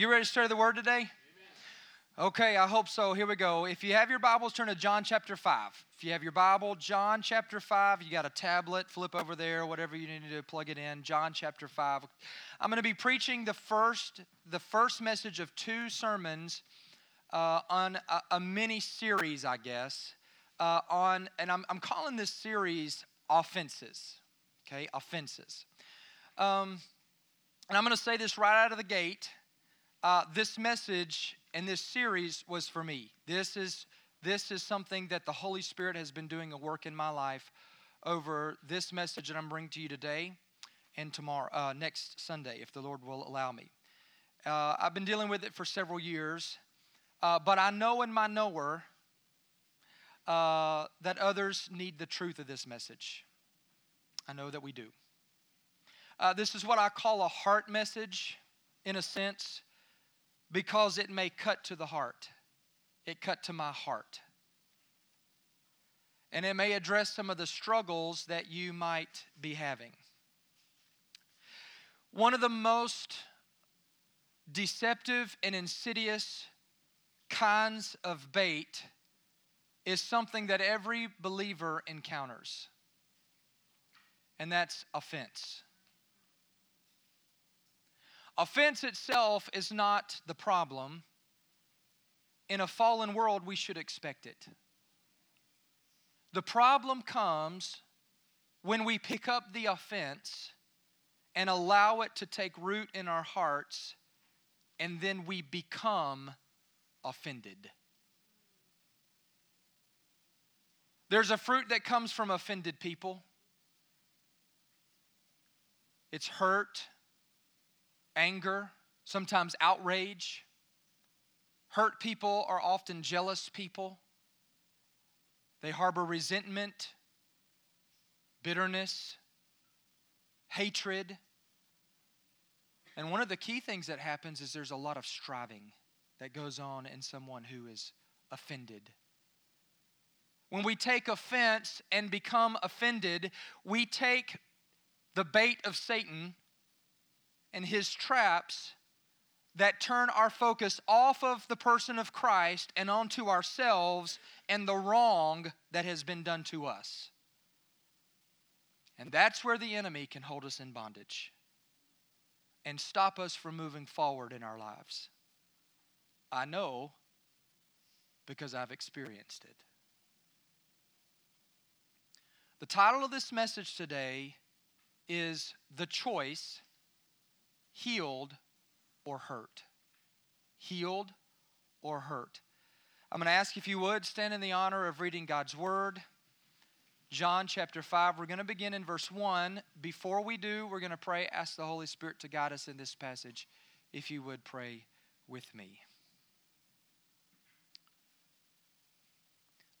You ready to study the word today? Okay, I hope so. Here we go. If you have your Bibles, turn to John chapter 5. If you have your Bible, John chapter 5, you got a tablet, flip over there, whatever you need to plug it in. John chapter 5. I'm going to be preaching the first, the first message of two sermons uh, on a, a, mini series, I guess, uh, on, and I'm, I'm calling this series Offenses. Okay, Offenses. Um, and I'm going to say this right out of the gate uh, this message and this series was for me. This is, this is something that the Holy Spirit has been doing a work in my life over this message that I'm bringing to you today and tomorrow, uh, next Sunday, if the Lord will allow me. Uh, I've been dealing with it for several years, uh, but I know in my knower uh, that others need the truth of this message. I know that we do. Uh, this is what I call a heart message, in a sense because it may cut to the heart. It cut to my heart. And it may address some of the struggles that you might be having. One of the most deceptive and insidious kinds of bait is something that every believer encounters, and that's offense. Offense itself is not the problem. In a fallen world, we should expect it. The problem comes when we pick up the offense and allow it to take root in our hearts, and then we become offended. There's a fruit that comes from offended people. It's hurt, anger, sometimes outrage. Hurt people are often jealous people. They harbor resentment, bitterness, hatred. And one of the key things that happens is there's a lot of striving that goes on in someone who is offended. When we take offense and become offended, we take the bait of Satan and his traps that turn our focus off of the person of Christ and onto ourselves and the wrong that has been done to us. And that's where the enemy can hold us in bondage and stop us from moving forward in our lives. I know because I've experienced it. The title of this message today is The Choice healed or hurt. Healed or hurt. I'm going to ask if you would stand in the honor of reading God's Word. John chapter 5. We're going to begin in verse 1. Before we do, we're going to pray. Ask the Holy Spirit to guide us in this passage. If you would pray with me.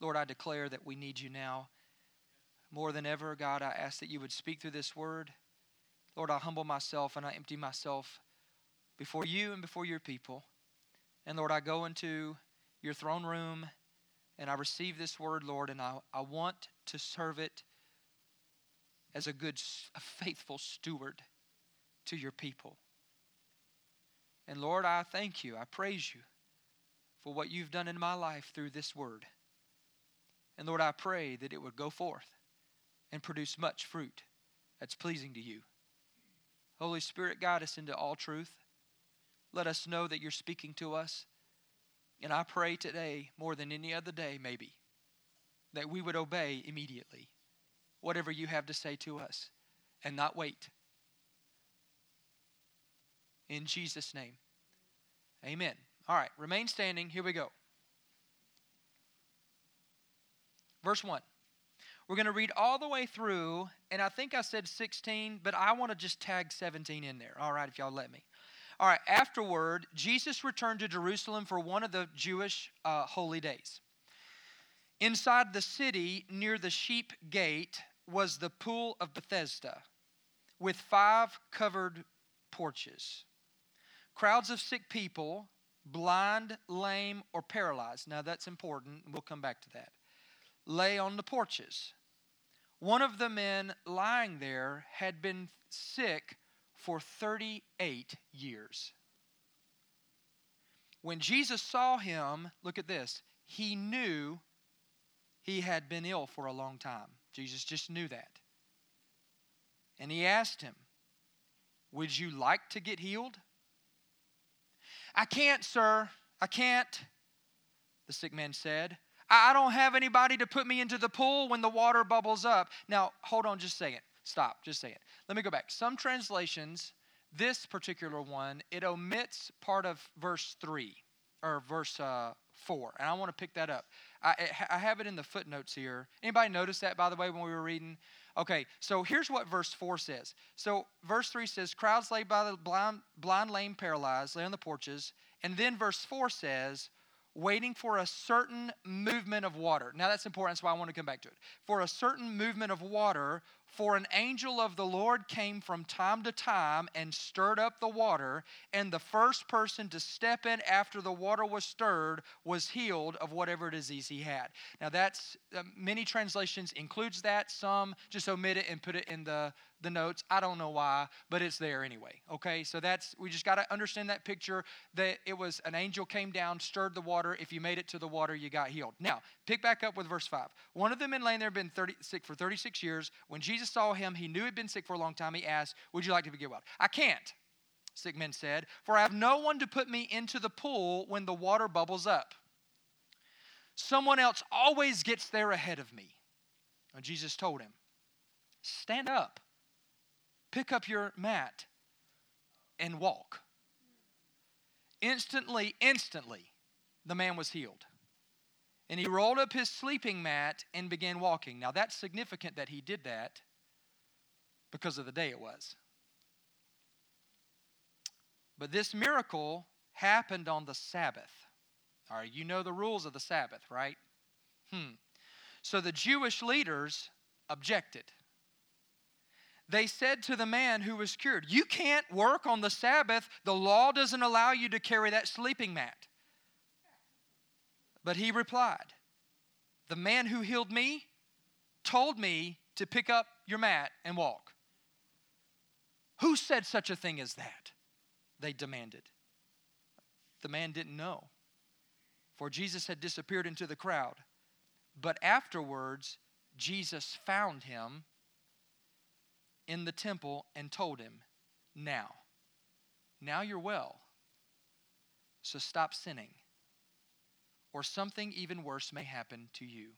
Lord, I declare that we need you now. More than ever, God, I ask that you would speak through this word. Lord, I humble myself and I empty myself before you and before your people. And Lord, I go into your throne room and I receive this word, Lord, and I, I want to serve it as a good, a faithful steward to your people. And Lord, I thank you. I praise you for what you've done in my life through this word. And Lord, I pray that it would go forth and produce much fruit that's pleasing to you. Holy Spirit, guide us into all truth. Let us know that you're speaking to us. And I pray today, more than any other day, maybe, that we would obey immediately whatever you have to say to us and not wait. In Jesus' name, amen. All right, remain standing. Here we go. Verse 1. We're going to read all the way through, and I think I said 16, but I want to just tag 17 in there. All right, if y'all let me. All right, afterward, Jesus returned to Jerusalem for one of the Jewish uh, holy days. Inside the city, near the sheep gate, was the pool of Bethesda with five covered porches. Crowds of sick people, blind, lame, or paralyzed. Now that's important. We'll come back to that. Lay on the porches. One of the men lying there had been sick for 38 years. When Jesus saw him, look at this, he knew he had been ill for a long time. Jesus just knew that. And he asked him, Would you like to get healed? I can't, sir. I can't, the sick man said. I don't have anybody to put me into the pool when the water bubbles up. Now, hold on just a second. Stop, just say it. Let me go back. Some translations, this particular one, it omits part of verse 3 or verse uh, 4. And I want to pick that up. I, I have it in the footnotes here. Anybody notice that, by the way, when we were reading? Okay, so here's what verse 4 says. So, verse 3 says, Crowds lay by the blind, blind lame, paralyzed, lay on the porches. And then verse 4 says, waiting for a certain movement of water. Now that's important, that's why I want to come back to it. For a certain movement of water, for an angel of the Lord came from time to time and stirred up the water, and the first person to step in after the water was stirred was healed of whatever disease he had. Now that's uh, many translations includes that. Some just omit it and put it in the the notes. I don't know why, but it's there anyway. Okay, so that's we just got to understand that picture that it was an angel came down, stirred the water. If you made it to the water, you got healed. Now, pick back up with verse 5. One of the men laying there had been 30, sick for 36 years. When Jesus saw him, he knew he'd been sick for a long time. He asked, Would you like to be well? I can't, sick men said, for I have no one to put me into the pool when the water bubbles up. Someone else always gets there ahead of me. And Jesus told him, Stand up Pick up your mat and walk. Instantly, instantly, the man was healed. And he rolled up his sleeping mat and began walking. Now, that's significant that he did that because of the day it was. But this miracle happened on the Sabbath. All right, you know the rules of the Sabbath, right? Hmm. So the Jewish leaders objected they said to the man who was cured, You can't work on the Sabbath. The law doesn't allow you to carry that sleeping mat. But he replied, The man who healed me told me to pick up your mat and walk. Who said such a thing as that? They demanded. The man didn't know, for Jesus had disappeared into the crowd. But afterwards, Jesus found him in the temple and told him, Now, now you're well. So stop sinning, or something even worse may happen to you.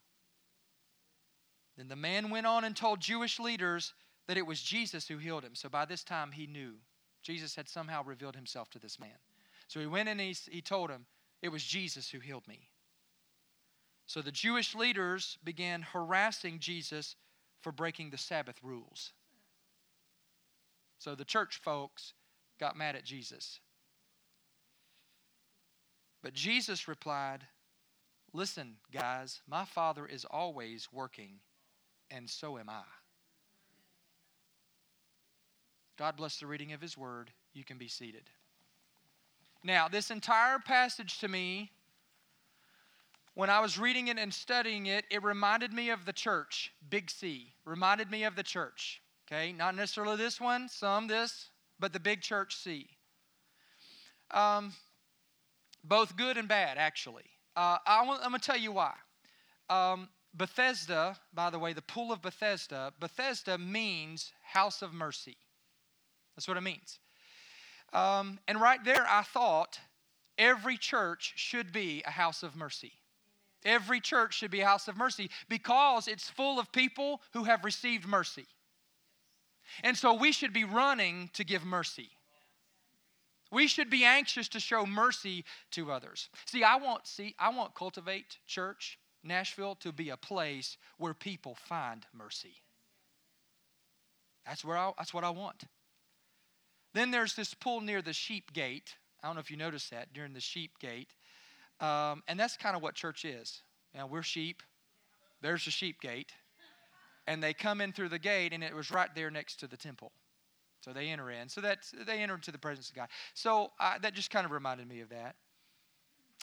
Then the man went on and told Jewish leaders that it was Jesus who healed him. So by this time, he knew Jesus had somehow revealed himself to this man. So he went and he, he told him, It was Jesus who healed me. So the Jewish leaders began harassing Jesus for breaking the Sabbath rules. So the church folks got mad at Jesus. But Jesus replied, Listen, guys, my Father is always working, and so am I. God bless the reading of His Word. You can be seated. Now, this entire passage to me, when I was reading it and studying it, it reminded me of the church, Big C, reminded me of the church. Okay, not necessarily this one, some this, but the big church C. Um, both good and bad, actually. Uh, I am going to tell you why. Um, Bethesda, by the way, the pool of Bethesda, Bethesda means house of mercy. That's what it means. Um, and right there, I thought every church should be a house of mercy. Every church should be a house of mercy because it's full of people who have received mercy. And so we should be running to give mercy. We should be anxious to show mercy to others. See, I want see I want cultivate church Nashville to be a place where people find mercy. That's where I, that's what I want. Then there's this pool near the sheep gate. I don't know if you noticed that during the sheep gate. Um, and that's kind of what church is. Now, we're sheep. There's the sheep gate and they come in through the gate, and it was right there next to the temple. So they enter in. So that they enter into the presence of God. So uh, that just kind of reminded me of that.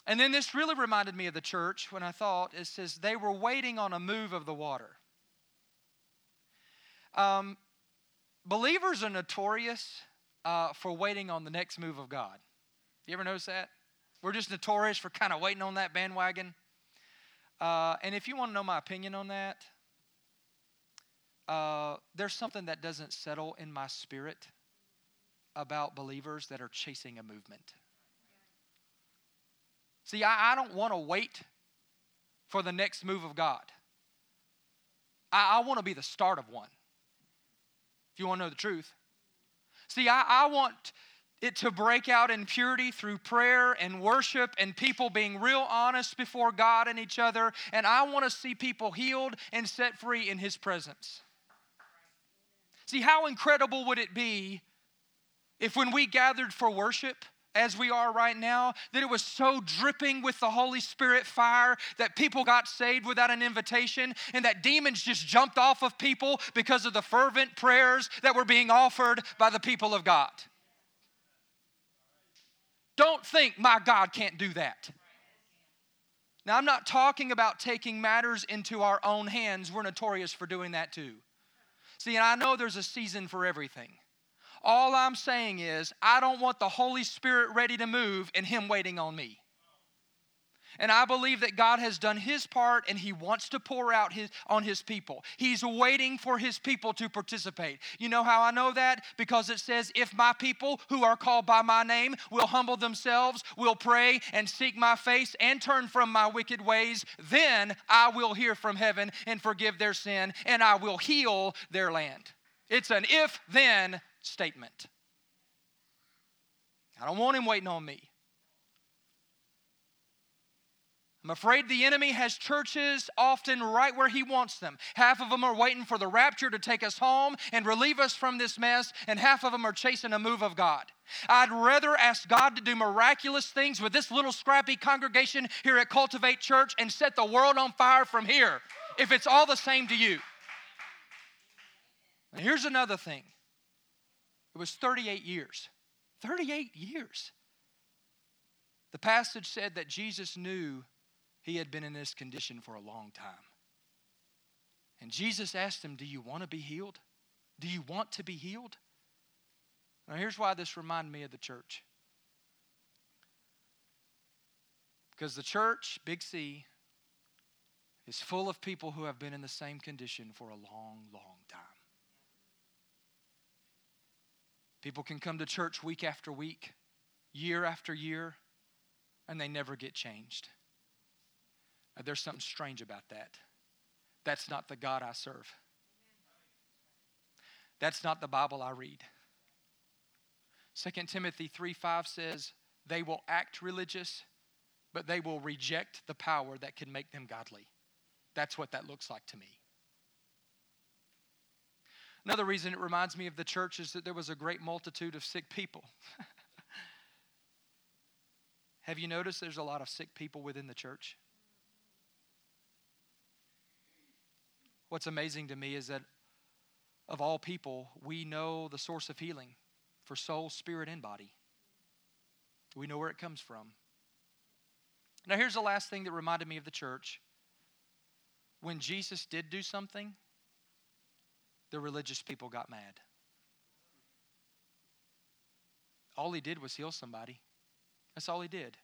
And then this really reminded me of the church when I thought it says they were waiting on a move of the water. Um, believers are notorious uh, for waiting on the next move of God. You ever notice that? We're just notorious for kind of waiting on that bandwagon. Uh, and if you want to know my opinion on that, uh, there's something that doesn't settle in my spirit about believers that are chasing a movement. See, I, I don't want to wait for the next move of God. I, I want to be the start of one. If you want to know the truth. See, I, I want it to break out in purity through prayer and worship and people being real honest before God and each other. And I want to see people healed and set free in His presence. See, how incredible would it be if when we gathered for worship, as we are right now, that it was so dripping with the Holy Spirit fire that people got saved without an invitation and that demons just jumped off of people because of the fervent prayers that were being offered by the people of God. Don't think my God can't do that. Now, I'm not talking about taking matters into our own hands. We're notorious for doing that too. See, and I know there's a season for everything. All I'm saying is, I don't want the Holy Spirit ready to move and Him waiting on me. And I believe that God has done his part and he wants to pour out his, on his people. He's waiting for his people to participate. You know how I know that? Because it says, If my people who are called by my name will humble themselves, will pray and seek my face and turn from my wicked ways, then I will hear from heaven and forgive their sin and I will heal their land. It's an if then statement. I don't want him waiting on me. I'm afraid the enemy has churches often right where he wants them. Half of them are waiting for the rapture to take us home and relieve us from this mess, and half of them are chasing a move of God. I'd rather ask God to do miraculous things with this little scrappy congregation here at Cultivate Church and set the world on fire from here, if it's all the same to you. And here's another thing it was 38 years. 38 years. The passage said that Jesus knew he had been in this condition for a long time. And Jesus asked him, Do you want to be healed? Do you want to be healed? Now, here's why this reminded me of the church. Because the church, Big C, is full of people who have been in the same condition for a long, long time. People can come to church week after week, year after year, and they never get changed. Now, there's something strange about that. That's not the God I serve. That's not the Bible I read. 2 Timothy 3 5 says, They will act religious, but they will reject the power that can make them godly. That's what that looks like to me. Another reason it reminds me of the church is that there was a great multitude of sick people. Have you noticed there's a lot of sick people within the church? What's amazing to me is that of all people, we know the source of healing for soul, spirit, and body. We know where it comes from. Now, here's the last thing that reminded me of the church. When Jesus did do something, the religious people got mad. All he did was heal somebody. That's all he did.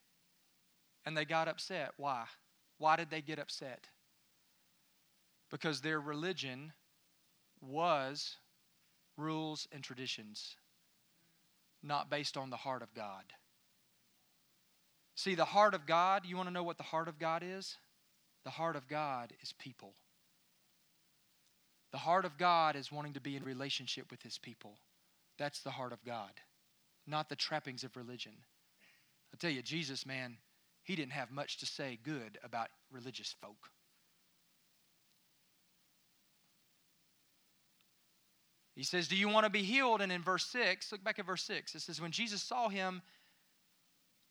And they got upset. Why? Why did they get upset? Because their religion was rules and traditions, not based on the heart of God. See, the heart of God, you want to know what the heart of God is? The heart of God is people. The heart of God is wanting to be in relationship with his people. That's the heart of God, not the trappings of religion. I tell you, Jesus, man, he didn't have much to say good about religious folk. He says, Do you want to be healed? And in verse 6, look back at verse 6. It says, When Jesus saw him,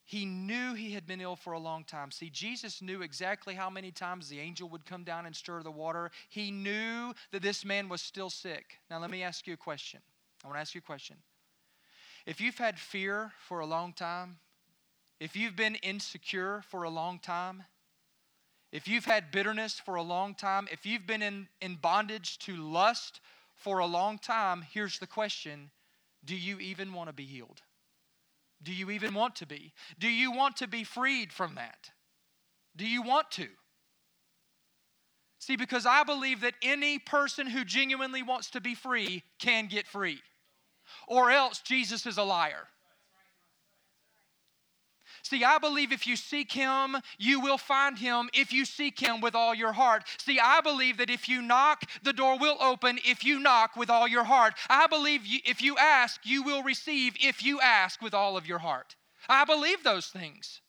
he knew he had been ill for a long time. See, Jesus knew exactly how many times the angel would come down and stir the water. He knew that this man was still sick. Now, let me ask you a question. I want to ask you a question. If you've had fear for a long time, if you've been insecure for a long time, if you've had bitterness for a long time, if you've been in, in bondage to lust for a long time, here's the question Do you even want to be healed? Do you even want to be? Do you want to be freed from that? Do you want to? See, because I believe that any person who genuinely wants to be free can get free, or else Jesus is a liar. See, I believe if you seek Him, you will find Him if you seek Him with all your heart. See, I believe that if you knock, the door will open if you knock with all your heart. I believe if you ask, you will receive if you ask with all of your heart. I believe those things.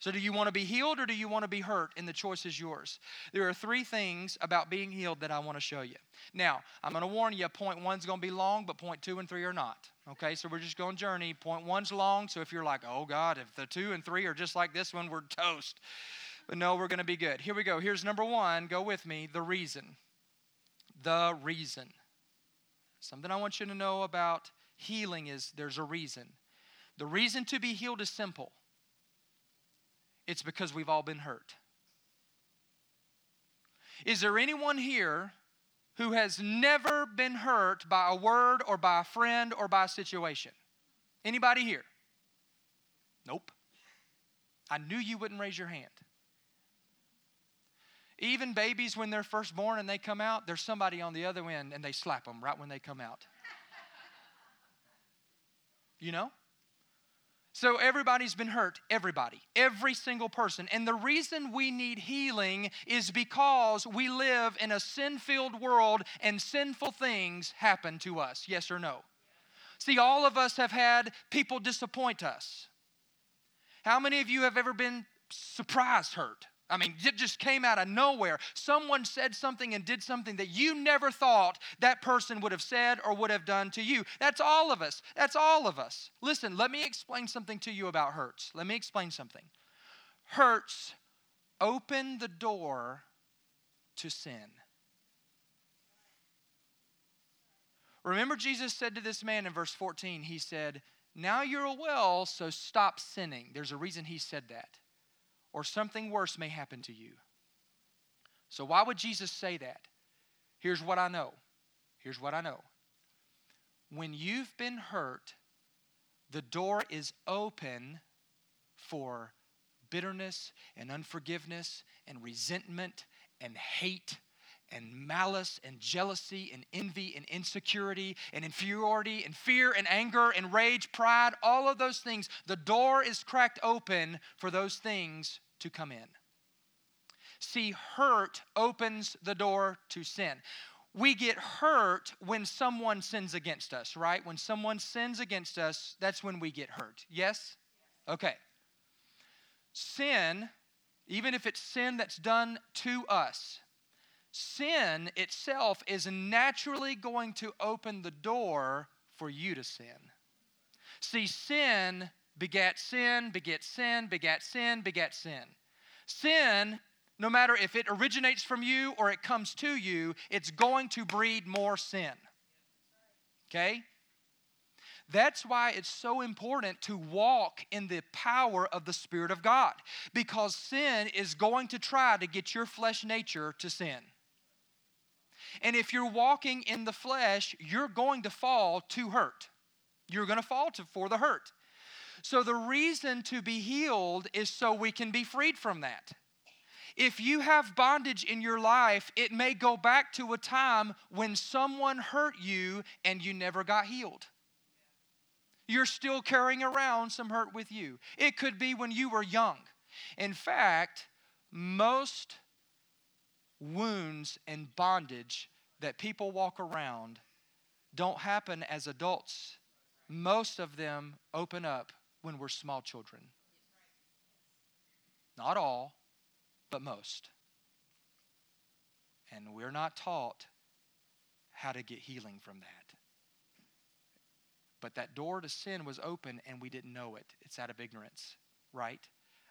So, do you want to be healed or do you want to be hurt? And the choice is yours. There are three things about being healed that I want to show you. Now, I'm going to warn you point one's going to be long, but point two and three are not. Okay, so we're just going journey. Point one's long, so if you're like, oh God, if the two and three are just like this one, we're toast. But no, we're going to be good. Here we go. Here's number one. Go with me. The reason. The reason. Something I want you to know about healing is there's a reason. The reason to be healed is simple it's because we've all been hurt. Is there anyone here who has never been hurt by a word or by a friend or by a situation? Anybody here? Nope. I knew you wouldn't raise your hand. Even babies, when they're first born and they come out, there's somebody on the other end and they slap them right when they come out. You know? So everybody's been hurt, everybody, every single person. And the reason we need healing is because we live in a sin filled world and sinful things happen to us. Yes or no? See, all of us have had people disappoint us. How many of you have ever been surprised hurt? I mean, it just came out of nowhere. Someone said something and did something that you never thought that person would have said or would have done to you. That's all of us. That's all of us. Listen, let me explain something to you about hurts. Let me explain something. Hurts open the door to sin. Remember, Jesus said to this man in verse 14, He said, Now you're a well, so stop sinning. There's a reason He said that or something worse may happen to you. So, why would Jesus say that? Here's what I know. Here's what I know. When you've been hurt, the door is open for bitterness and unforgiveness and resentment and hate and malice and jealousy and envy and insecurity and inferiority and fear and anger and rage, pride, all of those things, the door is cracked open for those things to come in. See, hurt opens the door to sin. We get hurt when someone sins against us, right? When someone sins against us, that's when we get hurt. Yes? Okay. Sin, even if it's sin that's done to us, sin itself is naturally going to open the door for you to sin. See, sin begat sin, begat sin, begat sin, begat sin. Sin, no matter if it originates from you or it comes to you, it's going to breed more sin. Okay? That's why it's so important to walk in the power of the Spirit of God because sin is going to try to get your flesh nature to sin. And if you're walking in the flesh, you're going to fall to hurt. You're going to fall to, for the hurt. So the reason to be healed is so we can be freed from that. If you have bondage in your life, it may go back to a time when someone hurt you and you never got healed. You're still carrying around some hurt with you. It could be when you were young. In fact, most wounds and bondage that people walk around don't happen as adults. Most of them open up when we're small children. Not all, but most. And we're not taught how to get healing from that. But that door to sin was open and we didn't know it. It's out of ignorance, right?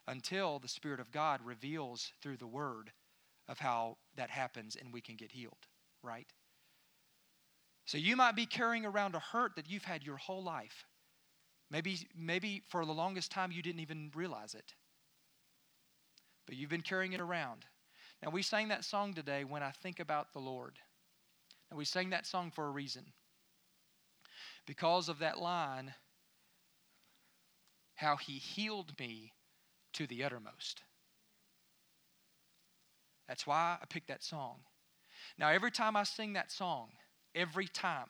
Until the Spirit of God reveals through the Word of how that happens and we can get healed, right? So you might be carrying around a hurt that you've had your whole life. Maybe, maybe for the longest time you didn't even realize it. But you've been carrying it around. Now, we sang that song today, When I Think About the Lord. And we sang that song for a reason. Because of that line, how he healed me to the uttermost. That's why I picked that song. Now, every time I sing that song, every time,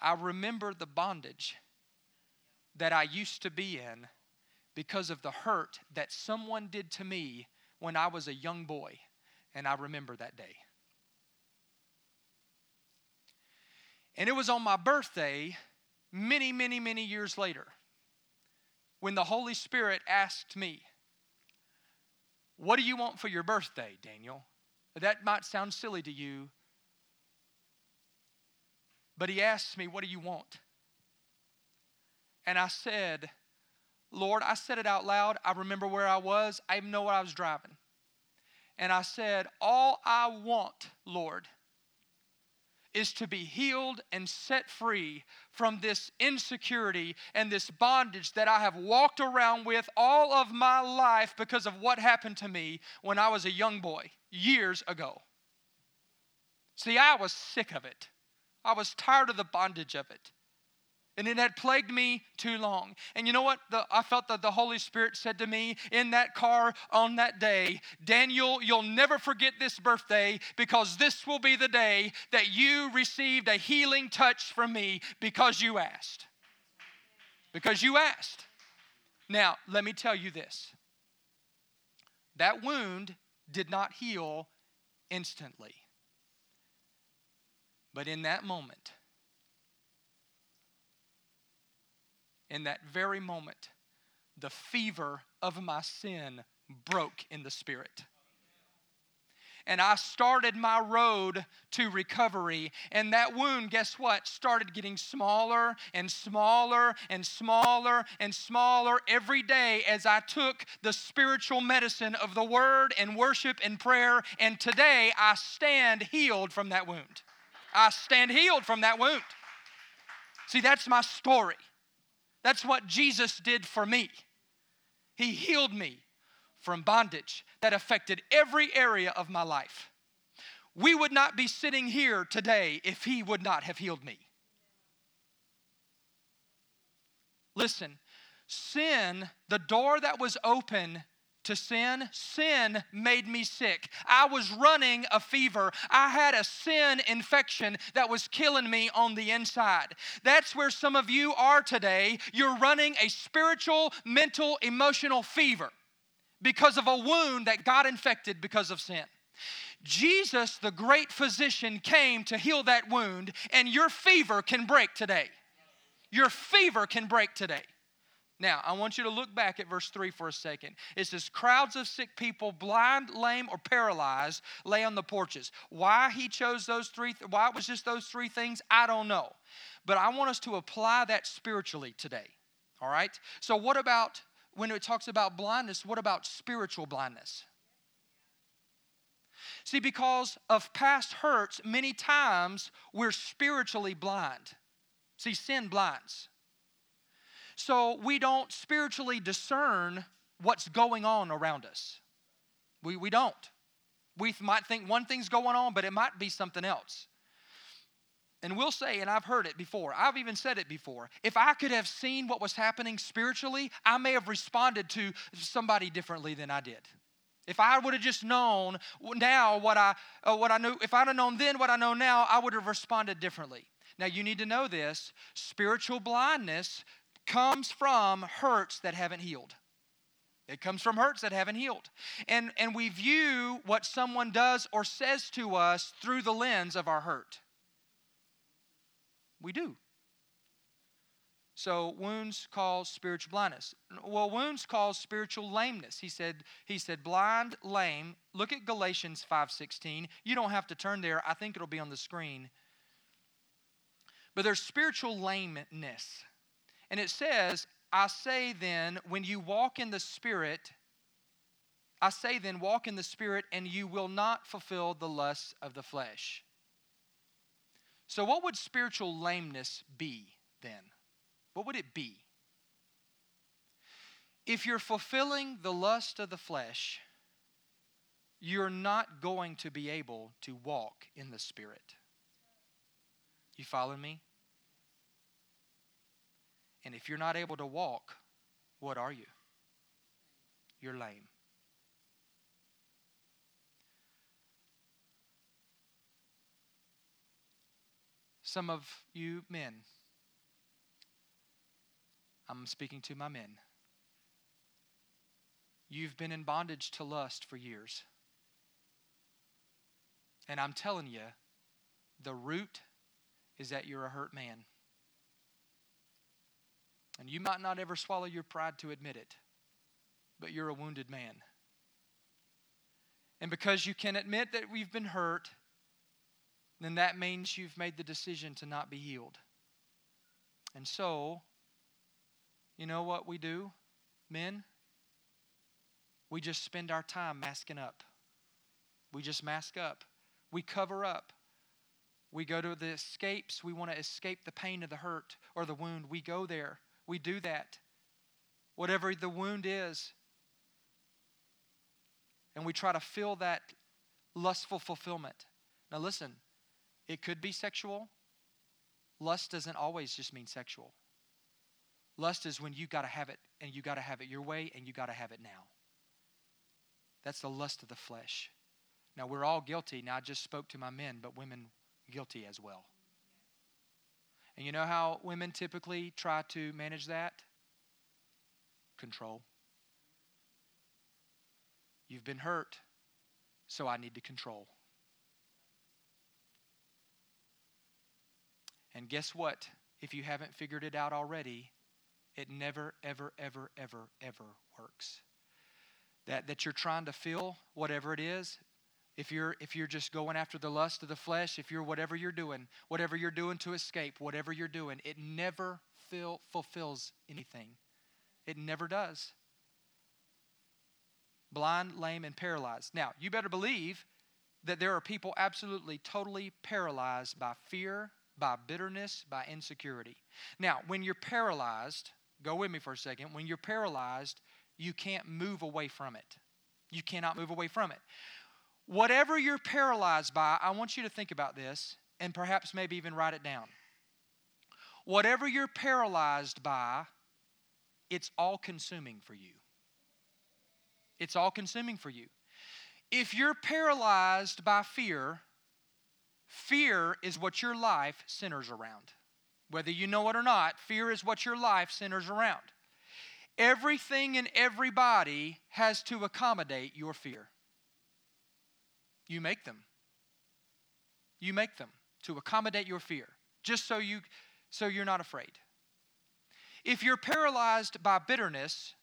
I remember the bondage that I used to be in because of the hurt that someone did to me when I was a young boy. And I remember that day. And it was on my birthday, many, many, many years later, when the Holy Spirit asked me, What do you want for your birthday, Daniel? That might sound silly to you, but he asked me, What do you want? And I said, Lord, I said it out loud. I remember where I was. I even know what I was driving. And I said, All I want, Lord, is to be healed and set free from this insecurity and this bondage that I have walked around with all of my life because of what happened to me when I was a young boy years ago. See, I was sick of it. I was tired of the bondage of it. And it had plagued me too long. And you know what? The, I felt that the Holy Spirit said to me in that car on that day Daniel, you'll never forget this birthday because this will be the day that you received a healing touch from me because you asked. Because you asked. Now, let me tell you this that wound did not heal instantly. But in that moment, in that very moment, the fever of my sin broke in the spirit. And I started my road to recovery. And that wound, guess what? Started getting smaller and smaller and smaller and smaller every day as I took the spiritual medicine of the word and worship and prayer. And today I stand healed from that wound. I stand healed from that wound. See, that's my story. That's what Jesus did for me. He healed me from bondage that affected every area of my life. We would not be sitting here today if He would not have healed me. Listen, sin, the door that was open to sin, sin made me sick. I was running a fever. I had a sin infection that was killing me on the inside. That's where some of you are today. You're running a spiritual, mental, emotional fever because of a wound that got infected because of sin. Jesus, the great physician, came to heal that wound, and your fever can break today. Your fever can break today. Now, I want you to look back at verse 3 for a second. It says, Crowds of sick people, blind, lame, or paralyzed, lay on the porches. Why he chose those three, why it was just those three things, I don't know. But I want us to apply that spiritually today. All right? So, what about when it talks about blindness, what about spiritual blindness? See, because of past hurts, many times we're spiritually blind. See, sin blinds. So we don't spiritually discern what's going on around us. We, we don't. We might think one thing's going on, but it might be something else. And we'll say, and I've heard it before, I've even said it before, if I could have seen what was happening spiritually, I may have responded to somebody differently than I did. If I would have just known now what I, uh, what I knew, if I'd have known then what I know now, I would have responded differently. Now, you need to know this spiritual blindness comes from hurts that haven't healed. It comes from hurts that haven't healed. And, and we view what someone does or says to us through the lens of our hurt. We do. So wounds cause spiritual blindness. Well, wounds cause spiritual lameness. He said, he said blind, lame. Look at Galatians 5:16. You don't have to turn there. I think it'll be on the screen. But there's spiritual lameness. And it says, I say then, when you walk in the Spirit, I say then, walk in the Spirit, and you will not fulfill the lusts of the flesh. So, what would spiritual lameness be then? What would it be? If you're fulfilling the lust of the flesh, you're not going to be able to walk in the Spirit. You follow me? And if you're not able to walk What are you? You're lame. Some of you men, I'm speaking to my men. You've been in bondage to lust for years. And I'm telling you, the root is that you're a hurt man. And you might not ever swallow your pride to admit it, but you're a wounded man. And because you can admit that we've been hurt, then that means you've made the decision to not be healed. And so, you know what we do, men? We just spend our time masking up. We just mask up. We cover up. We go to the escapes. We want to escape the pain of the hurt or the wound. We go there. We do that. Whatever the wound is. And we try to fill that lustful fulfillment. Now, listen, it could be sexual. Lust doesn't always just mean sexual. Lust is when you got to have it and you got to have it your way and you got to have it now. That's the lust of the flesh. Now, we're all guilty. Now, I just spoke to my men, but women guilty as well. And you know how women typically try to manage that? Control. You've been hurt, so I need to control. And guess what? If you haven't figured it out already, it never, ever, ever, ever, ever works. That, that you're trying to fill whatever it is, if you're if you're just going after the lust of the flesh if you're whatever you're doing whatever you're doing to escape whatever you're doing it never fill, fulfills anything. It never does. Blind lame and paralyzed. Now you better believe that there are people absolutely totally paralyzed by fear by bitterness by insecurity. Now when you're paralyzed go with me for a second when you're paralyzed you can't move away from it. You cannot move away from it Whatever you're paralyzed by, I want you to think about this and perhaps maybe even write it down. Whatever you're paralyzed by, it's all consuming for you. It's all consuming for you. If you're paralyzed by fear, fear is what your life centers around. Whether you know it or not, fear is what your life centers around. Everything and everybody has to accommodate your fear. You make them. You make them to accommodate your fear, just so you so you're not afraid. If you're paralyzed by bitterness,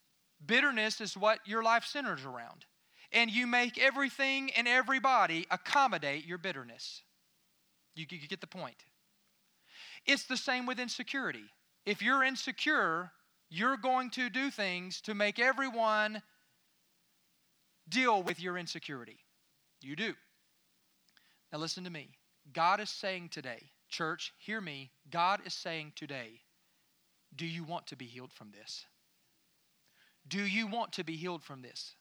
bitterness is what your life centers around. And you make everything and everybody accommodate your bitterness. You, you get the point. It's the same with insecurity. If you're insecure, you're going to do things to make everyone deal with your insecurity. You do. Now, listen to me. God is saying today, church, hear me. God is saying today, do you want to be healed from this? Do you want to be healed from this?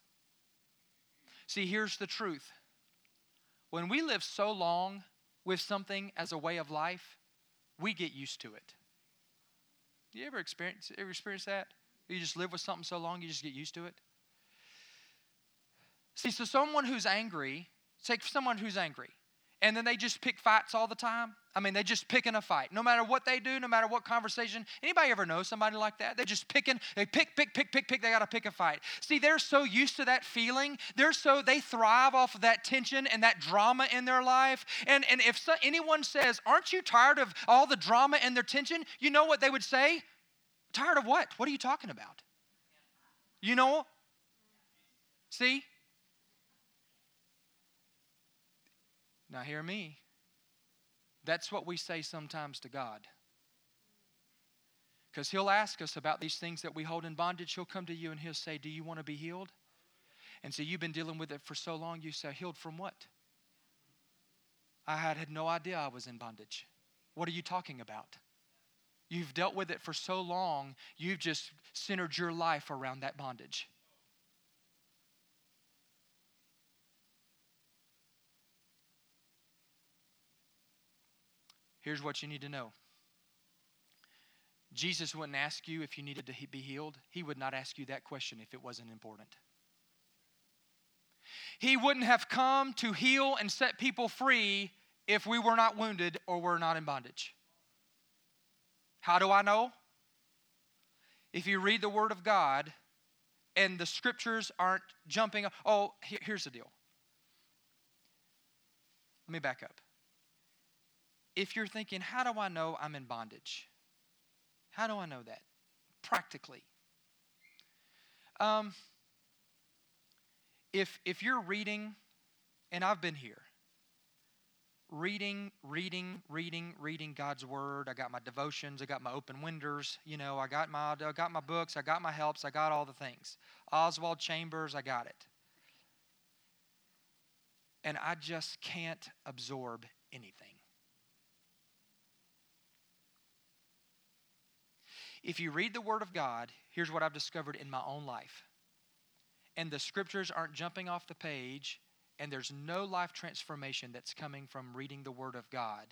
See, here's the truth. When we live so long with something as a way of life, we get used to it. You ever experience ever experience that? You just live with something so long you just get used to it? See, so someone who's angry, take someone who's angry, and then they just pick fights all the time. I mean, they just picking a fight. No matter what they do, no matter what conversation. Anybody ever know somebody like that? They're just picking, they pick, pick, pick, pick, pick, they gotta pick a fight. See, they're so used to that feeling. They're so, they thrive off of that tension and that drama in their life. And, and if so, anyone says, Aren't you tired of all the drama and their tension? You know what they would say? Tired of what? What are you talking about? You know? See? Now, hear me. That's what we say sometimes to God. Because He'll ask us about these things that we hold in bondage. He'll come to you and He'll say, Do you want to be healed? And so you've been dealing with it for so long, you say, Healed from what? I had, had no idea I was in bondage. What are you talking about? You've dealt with it for so long, you've just centered your life around that bondage. Here's what you need to know Jesus wouldn't ask you if you needed to be healed. He would not ask you that question if it wasn't important. He wouldn't have come to heal and set people free if we were not wounded or were not in bondage. How do I know? If you read the Word of God and the scriptures aren't jumping, oh, here's the deal. Let me back up. If you're thinking, how do I know I'm in bondage? How do I know that? Practically. Um, if, if you're reading, and I've been here, reading, reading, reading, reading God's word. I got my devotions. I got my open windows. You know, I got my, I got my books. I got my helps. I got all the things. Oswald Chambers. I got it. And I just can't absorb anything. If you read the Word of God, here's what I've discovered in my own life. And the scriptures aren't jumping off the page and there's no life transformation that's coming from reading the Word of God,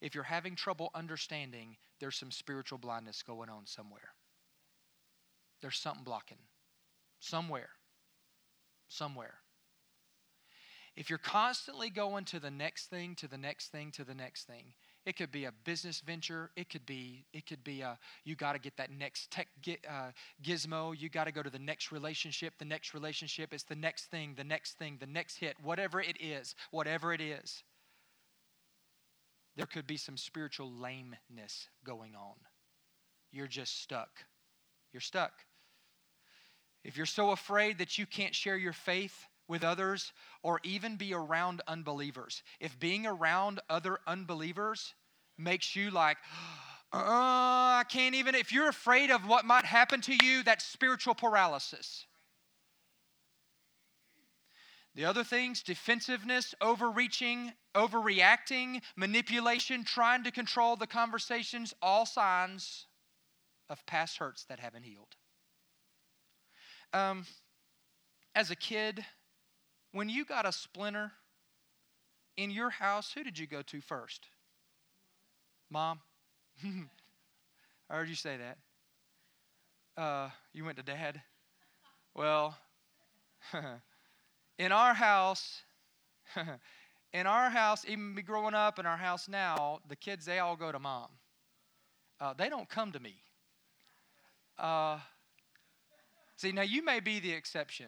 if you're having trouble understanding, there's some spiritual blindness going on somewhere. There's something blocking. Somewhere. Somewhere. If you're constantly going to the next thing, to the next thing, to the next thing, it could be a business venture. It could be it could be a you got to get that next tech uh, gizmo. You got to go to the next relationship. The next relationship. It's the next thing. The next thing. The next hit. Whatever it is. Whatever it is. There could be some spiritual lameness going on. You're just stuck. You're stuck. If you're so afraid that you can't share your faith with others or even be around unbelievers. If being around other unbelievers makes you like, uh, I can't even, if you're afraid of what might happen to you, that's spiritual paralysis. The other things defensiveness, overreaching, overreacting, manipulation, trying to control the conversations, all signs of past hurts that haven't healed. Um, as a kid, when you got a splinter in your house, who did you go to first? Mom? I heard you say that. Uh, you went to dad? Well, in our house, in our house, even me growing up in our house now, the kids, they all go to mom. Uh, they don't come to me. Uh, see, now you may be the exception.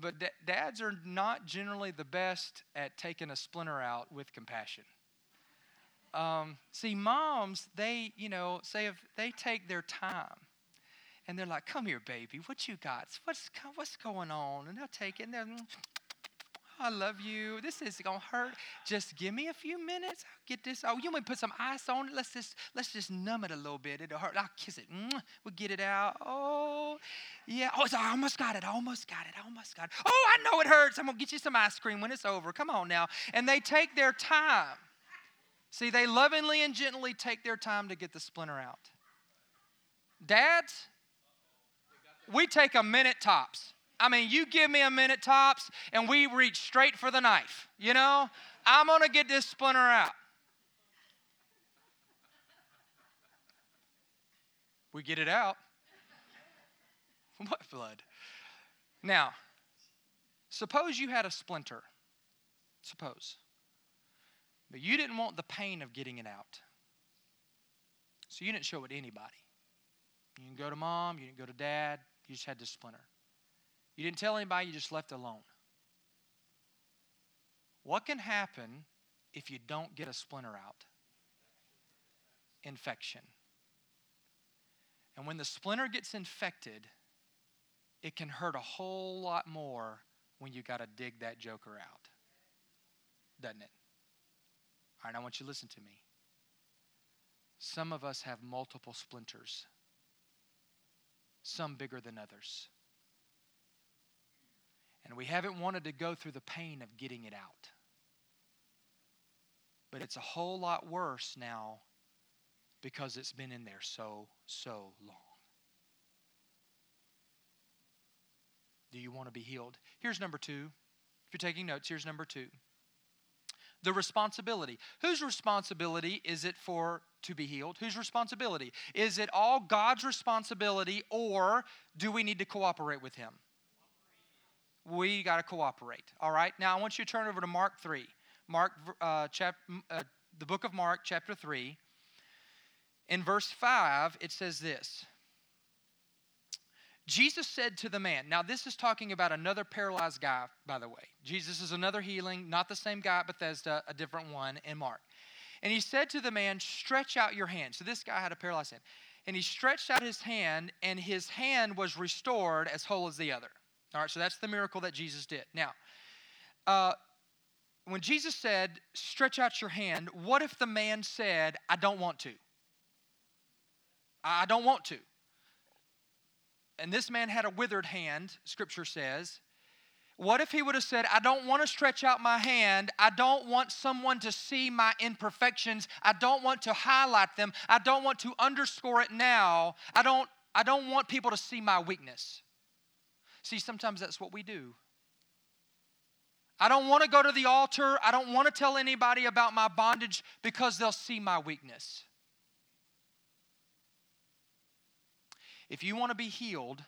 But d- dads are not generally the best at taking a splinter out with compassion. Um, see, moms, they, you know, say if they take their time and they're like, come here, baby, what you got? What's, what's going on? And they'll take it and they're, I love you. This is gonna hurt. Just give me a few minutes. I'll get this. Oh, you want to put some ice on it? Let's just let's just numb it a little bit. It'll hurt. I'll kiss it. We'll get it out. Oh, yeah. Oh, I almost got it. I almost got it. I almost got it. Oh, I know it hurts. I'm gonna get you some ice cream when it's over. Come on now. And they take their time. See, they lovingly and gently take their time to get the splinter out. Dads, we take a minute tops. I mean, you give me a minute tops, and we reach straight for the knife. You know, I'm going to get this splinter out. We get it out. What blood? Now, suppose you had a splinter. Suppose. But you didn't want the pain of getting it out. So you didn't show it to anybody. You didn't go to mom, you didn't go to dad, you just had this splinter. You didn't tell anybody, you just left alone. What can happen if you don't get a splinter out? Infection. And when the splinter gets infected, it can hurt a whole lot more when you got to dig that joker out. Doesn't it? All right, I want you to listen to me. Some of us have multiple splinters, some bigger than others. And we haven't wanted to go through the pain of getting it out. But it's a whole lot worse now because it's been in there so, so long. Do you want to be healed? Here's number two. If you're taking notes, here's number two the responsibility. Whose responsibility is it for to be healed? Whose responsibility? Is it all God's responsibility or do we need to cooperate with Him? We got to cooperate. All right. Now I want you to turn over to Mark 3. Mark, uh, chap, uh, the book of Mark, chapter 3. In verse 5, it says this Jesus said to the man, now this is talking about another paralyzed guy, by the way. Jesus is another healing, not the same guy at Bethesda, a different one in Mark. And he said to the man, Stretch out your hand. So this guy had a paralyzed hand. And he stretched out his hand, and his hand was restored as whole as the other. All right, so that's the miracle that Jesus did. Now, uh, when Jesus said, Stretch out your hand, what if the man said, I don't want to? I don't want to. And this man had a withered hand, scripture says. What if he would have said, I don't want to stretch out my hand. I don't want someone to see my imperfections. I don't want to highlight them. I don't want to underscore it now. I don't, I don't want people to see my weakness. See, sometimes that's what we do. I don't want to go to the altar. I don't want to tell anybody about my bondage because they'll see my weakness. If you want to be healed,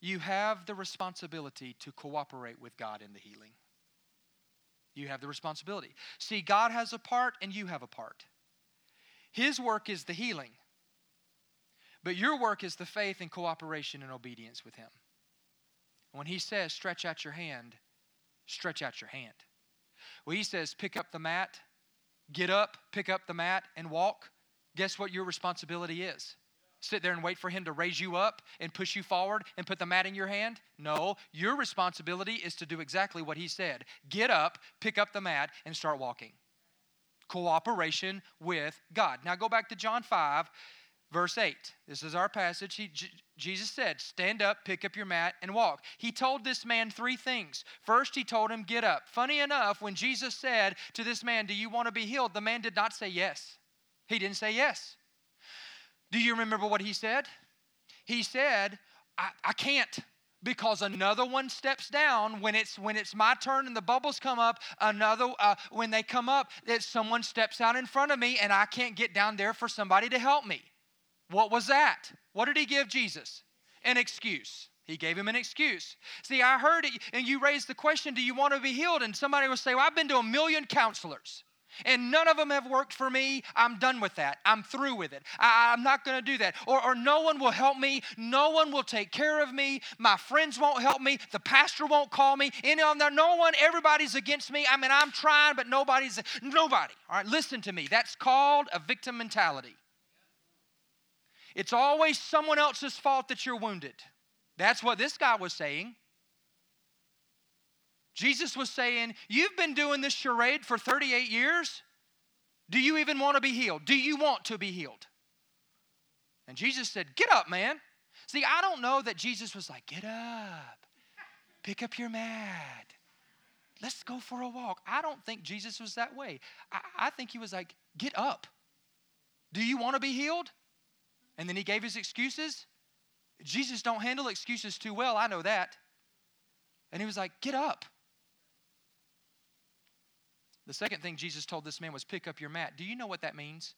you have the responsibility to cooperate with God in the healing. You have the responsibility. See, God has a part and you have a part. His work is the healing, but your work is the faith and cooperation and obedience with Him. When He says, stretch out your hand, stretch out your hand. When He says, pick up the mat, get up, pick up the mat, and walk, guess what your responsibility is? sit there and wait for him to raise you up and push you forward and put the mat in your hand? No, your responsibility is to do exactly what he said get up, pick up the mat, and start walking. Cooperation with God. Now go back to John 5, verse 8. This is our passage. He, J- Jesus said, Stand up, pick up your mat, and walk. He told this man three things. First, he told him, Get up. Funny enough, when Jesus said to this man, Do you want to be healed? the man did not say yes. He didn't say yes. Do you remember what he said? He said, I, I can't because another one steps down when it's when it's my turn and the bubbles come up another uh, when they come up that someone steps out in front of me and i can't get down there for somebody to help me what was that what did he give jesus an excuse he gave him an excuse. See, I heard it, and you raised the question, Do you want to be healed? And somebody will say, Well, I've been to a million counselors and none of them have worked for me. I'm done with that. I'm through with it. I, am not going to do that. Or, or no one will help me. No one will take care of me. My friends won't help me. The pastor won't call me. Them, no one, everybody's against me. I mean, I'm trying, but nobody's, nobody. All right, listen to me. That's called a victim mentality. It's always someone else's fault that you're wounded. That's what this guy was saying. Jesus was saying, You've been doing this charade for 38 years. Do you even want to be healed? Do you want to be healed? And Jesus said, Get up, man. See, I don't know that Jesus was like, Get up, pick up your mat, let's go for a walk. I don't think Jesus was that way. I, I think he was like, Get up. Do you want to be healed? And then he gave his excuses. Jesus don't handle excuses too well, I know that. And he was like, Get up. The second thing Jesus told this man was pick up your mat. Do you know what that means?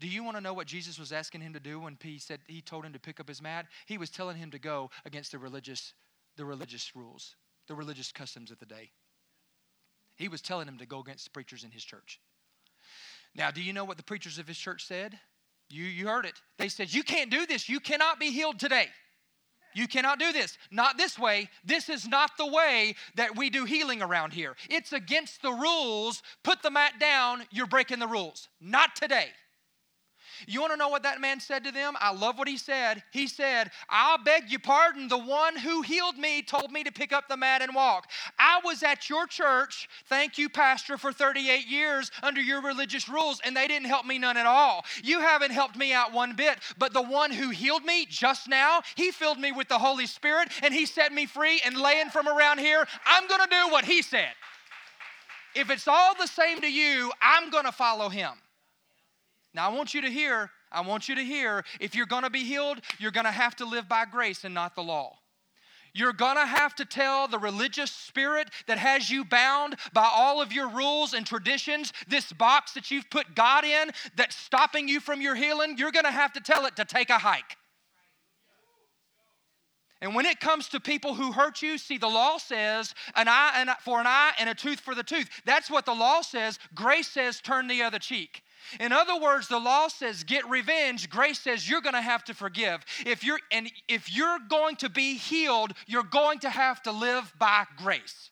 Do you want to know what Jesus was asking him to do when he said he told him to pick up his mat? He was telling him to go against the religious the religious rules, the religious customs of the day. He was telling him to go against the preachers in his church. Now, do you know what the preachers of his church said? You, you heard it. They said, You can't do this. You cannot be healed today. You cannot do this. Not this way. This is not the way that we do healing around here. It's against the rules. Put the mat down. You're breaking the rules. Not today. You want to know what that man said to them? I love what he said. He said, I'll beg your pardon. The one who healed me told me to pick up the mat and walk. I was at your church, thank you, Pastor, for 38 years under your religious rules, and they didn't help me none at all. You haven't helped me out one bit. But the one who healed me just now, he filled me with the Holy Spirit and he set me free and laying from around here. I'm going to do what he said. If it's all the same to you, I'm going to follow him. Now, I want you to hear, I want you to hear, if you're to be healed, you're to have to live by grace and not the law. You're gonna have to tell the religious spirit that has you bound by all of your rules and traditions, this box that you've put God in that's stopping you from your healing, you're gonna have to tell it to take a hike. And when it comes to people who hurt you, see, the law says an eye for an eye and a tooth for the tooth. That's what the law says. Grace says turn the other cheek. In other words, the law says get revenge. Grace says you're going to have to forgive. If you're and if you're going to be healed, you're going to have to live by grace.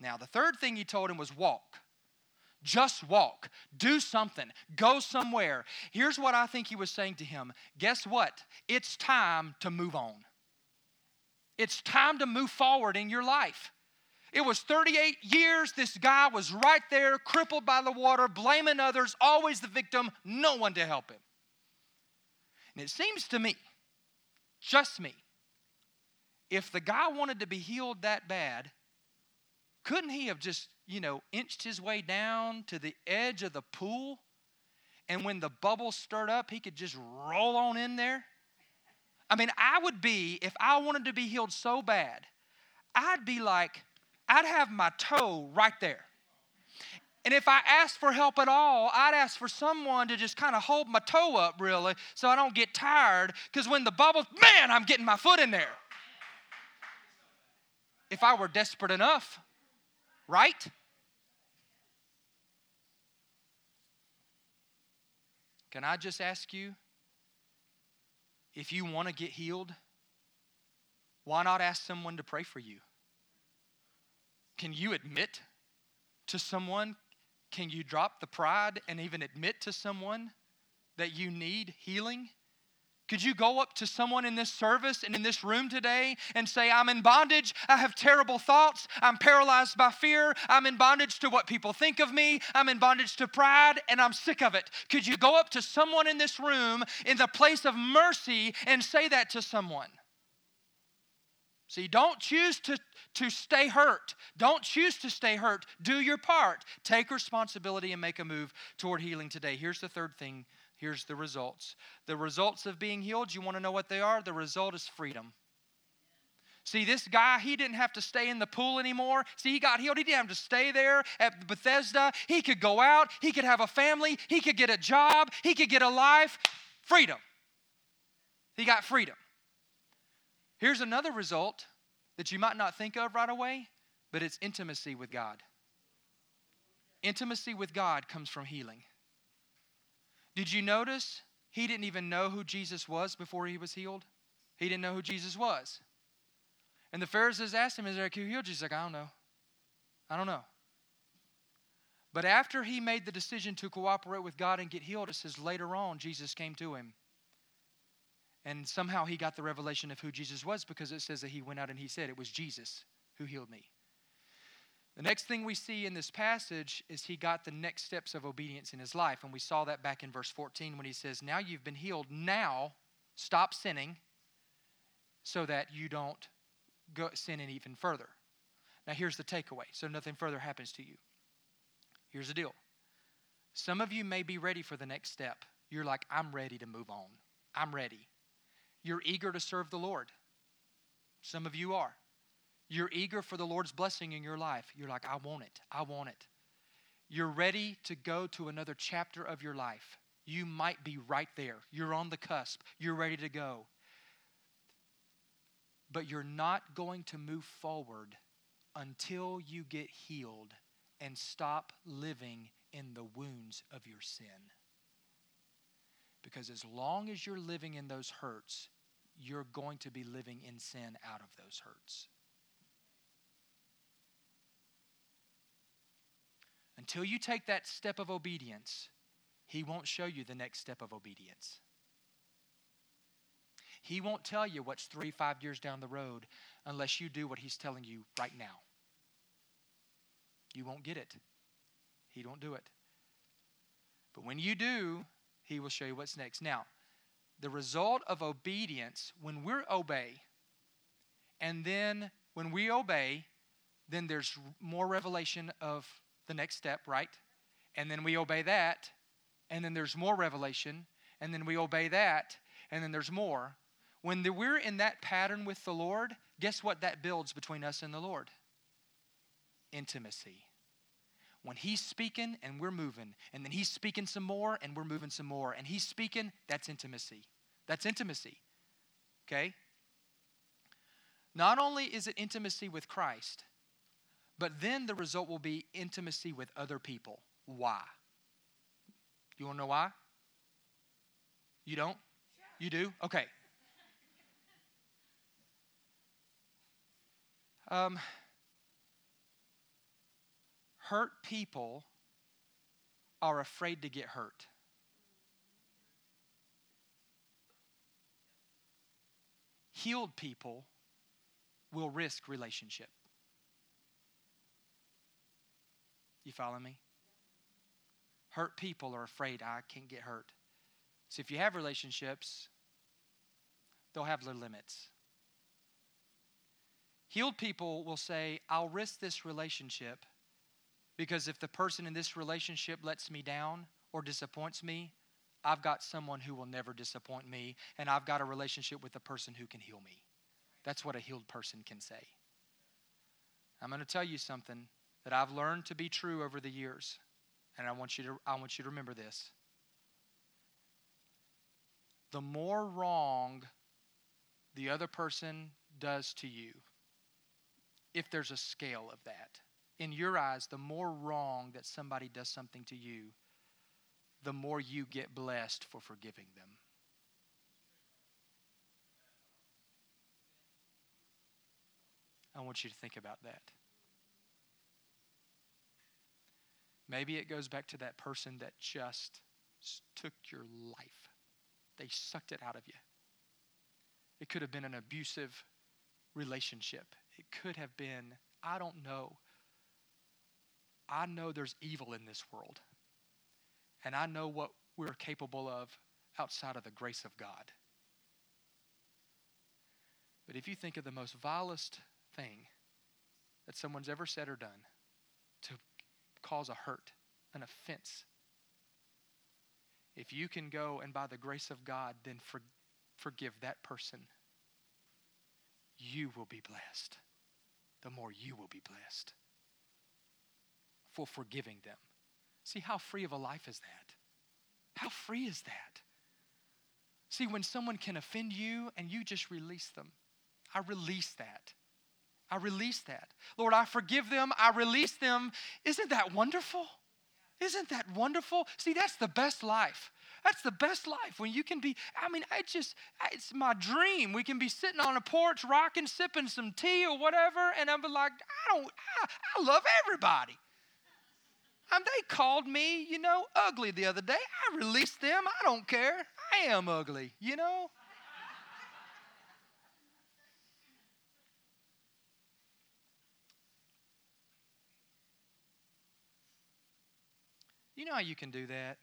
Now, the third thing he told him was walk. Just walk. Do something. Go somewhere. Here's what I think he was saying to him Guess what? It's time to move on. It's time to move forward in your life. It was 38 years. This guy was right there, crippled by the water, blaming others, always the victim, no one to help him. And it seems to me, just me, if the guy wanted to be healed that bad, couldn't he have just you know, inched his way down to the edge of the pool. And when the bubbles stirred up, he could just roll on in there. I mean, I would be, if I wanted to be healed so bad, I'd be like, I'd have my toe right there. And if I asked for help at all, I'd ask for someone to just kind of hold my toe up, really, so I don't get tired. Because when the bubbles, man, I'm getting my foot in there. If I were desperate enough, right? Can I just ask you if you want to get healed, why not ask someone to pray for you? Can you admit to someone? Can you drop the pride and even admit to someone that you need healing? Could you go up to someone in this service and in this room today and say, I'm in bondage. I have terrible thoughts. I'm paralyzed by fear. I'm in bondage to what people think of me. I'm in bondage to pride and I'm sick of it. Could you go up to someone in this room in the place of mercy and say that to someone? See, don't choose to, to stay hurt. Don't choose to stay hurt. Do your part. Take responsibility and make a move toward healing today. Here's the third thing Here's the results. The results of being healed, you want to know what they are? The result is freedom. See, this guy, he didn't have to stay in the pool anymore. See, he got healed. He didn't have to stay there at Bethesda. He could go out. He could have a family. He could get a job. He could get a life. Freedom. He got freedom. Here's another result that you might not think of right away, but it's intimacy with God. Intimacy with God comes from healing. Did you notice he didn't even know who Jesus was before he was healed? He didn't know who Jesus was. And the Pharisees asked him, Is there a who healed? He's like, I don't know. I don't know. But after he made the decision to cooperate with God and get healed, it says later on Jesus came to him. And somehow he got the revelation of who Jesus was because it says that he went out and he said, It was Jesus who healed me. The next thing we see in this passage is he got the next steps of obedience in his life. And we saw that back in verse 14 when he says, Now you've been healed. Now stop sinning so that you don't go sin even further. Now here's the takeaway so nothing further happens to you. Here's the deal. Some of you may be ready for the next step. You're like, I'm ready to move on. I'm ready. You're eager to serve the Lord. Some of you are. You're eager for the Lord's blessing in your life. You're like, I want it. I want it. You're ready to go to another chapter of your life. You might be right there. You're on the cusp. You're ready to go. But you're not going to move forward until you get healed and stop living in the wounds of your sin. Because as long as you're living in those hurts, you're going to be living in sin out of those hurts. Until you take that step of obedience, He won't show you the next step of obedience. He won't tell you what's three, five years down the road unless you do what He's telling you right now. You won't get it. He won't do it. But when you do, He will show you what's next. Now, the result of obedience, when we obey, and then when we obey, then there's more revelation of the next step, right? And then we obey that, and then there's more revelation, and then we obey that, and then there's more. When the, we're in that pattern with the Lord, guess what that builds between us and the Lord? Intimacy. When He's speaking and we're moving, and then He's speaking some more and we're moving some more, and He's speaking, that's intimacy. That's intimacy. Okay? Not only is it intimacy with Christ, but then the result will be intimacy with other people. Why? You want to know why? You don't? You do? Okay. Um, hurt people are afraid to get hurt. Healed people will risk relationship. You follow me? Hurt people are afraid I can't get hurt. So if you have relationships, they'll have their limits. Healed people will say, I'll risk this relationship because if the person in this relationship lets me down or disappoints me, I've got someone who will never disappoint me, and I've got a relationship with the person who can heal me. That's what a healed person can say. I'm going to tell you something that I've learned to be true over the years, and I want you to, I want you to remember this. The more wrong the other person does to you, if there's a scale of that, in your eyes, the more wrong that somebody does something to you, the more you get blessed for forgiving them. I want you to think about that. Maybe it goes back to that person that just took your life. They sucked it out of you. It could have been an abusive relationship. It could have been, I don't know. I know there's evil in this world. And I know what we're capable of outside of the grace of God. But if you think of the most vilest thing that someone's ever said or done to cause a hurt, an offense, if you can go and by the grace of God then for, forgive that person, you will be blessed. The more you will be blessed for forgiving them. See, how free of a life is that? How free is that? See, when someone can offend you and you just release them, I release that. I release that. Lord, I forgive them. I release them. Isn't that wonderful? Isn't that wonderful? See, that's the best life. That's the best life when you can be. I mean, I just, it's my dream. We can be sitting on a porch, rocking, sipping some tea or whatever, and I'm like, I don't, I, I love everybody. Um, they called me, you know, ugly the other day. I released them. I don't care. I am ugly, you know? You know how you can do that?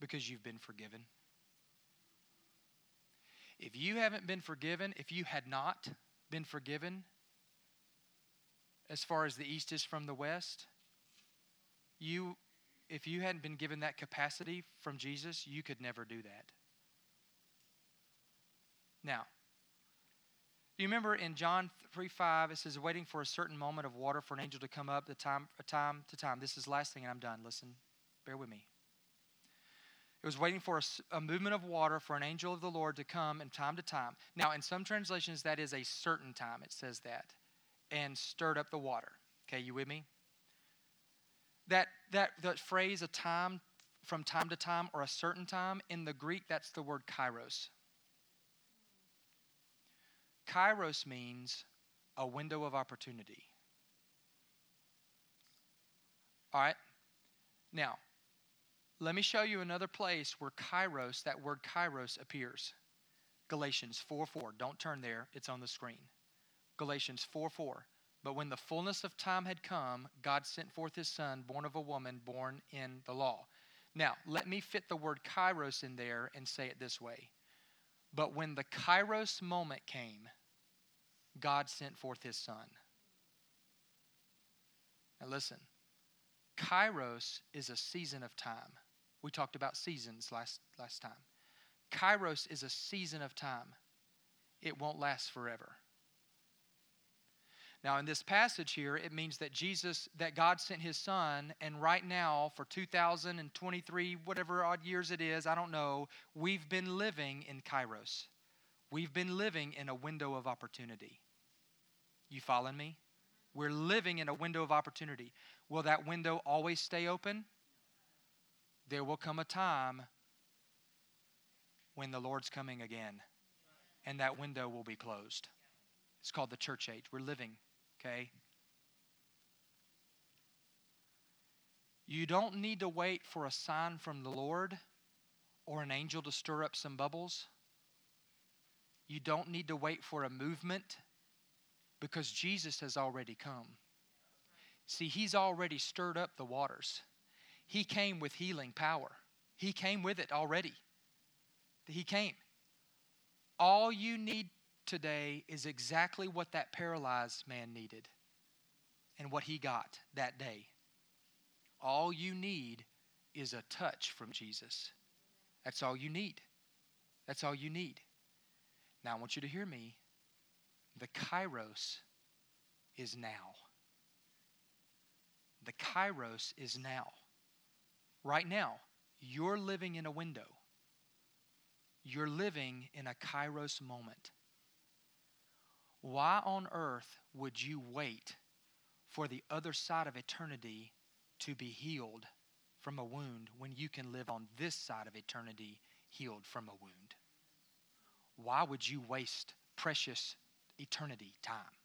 Because you've been forgiven. If you haven't been forgiven, if you had not been forgiven, as far as the east is from the west, you if you hadn't been given that capacity from Jesus, you could never do that. Now, do you remember in John 3 5, it says, waiting for a certain moment of water for an angel to come up, the time, time to time. This is last thing, and I'm done. Listen, bear with me. It was waiting for a, a, movement of water for an angel of the Lord to come in time to time. Now, in some translations, that is a certain time, it says that, and stirred up the water. Okay, you with me? That, that, that phrase, a time from time to time or a certain time, in the Greek, that's the word kairos. Kairos means a window of opportunity. All right? Now, let me show you another place where kairos, that word kairos, appears. Galatians 4 4. Don't turn there, it's on the screen. Galatians 4 4. But when the fullness of time had come, God sent forth his son, born of a woman, born in the law. Now, let me fit the word kairos in there and say it this way. But when the kairos moment came, God sent forth his son. Now, listen kairos is a season of time. We talked about seasons last, last time. Kairos is a season of time, it won't last forever. Now, in this passage here, it means that Jesus, that God sent his son, and right now, for 2023, whatever odd years it is, I don't know, we've been living in Kairos. We've been living in a window of opportunity. You following me? We're living in a window of opportunity. Will that window always stay open? There will come a time when the Lord's coming again, and that window will be closed. It's called the church age. We're living, okay? You don't need to wait for a sign from the Lord or an angel to stir up some bubbles. You don't need to wait for a movement because Jesus has already come. See, He's already stirred up the waters. He came with healing power, He came with it already. He came. All you need today is exactly what that paralyzed man needed and what he got that day. All you need is a touch from Jesus. That's all you need. That's all you need. Now, I want you to hear me. The kairos is now. The kairos is now. Right now, you're living in a window. You're living in a kairos moment. Why on earth would you wait for the other side of eternity to be healed from a wound when you can live on this side of eternity healed from a wound? Why would you waste precious eternity time?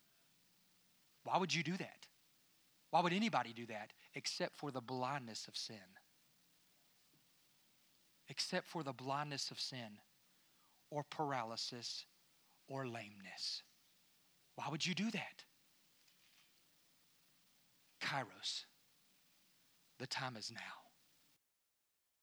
Why would you do that? Why would anybody do that except for the blindness of sin? Except for the blindness of sin or paralysis or lameness. Why would you do that? Kairos. The time is now.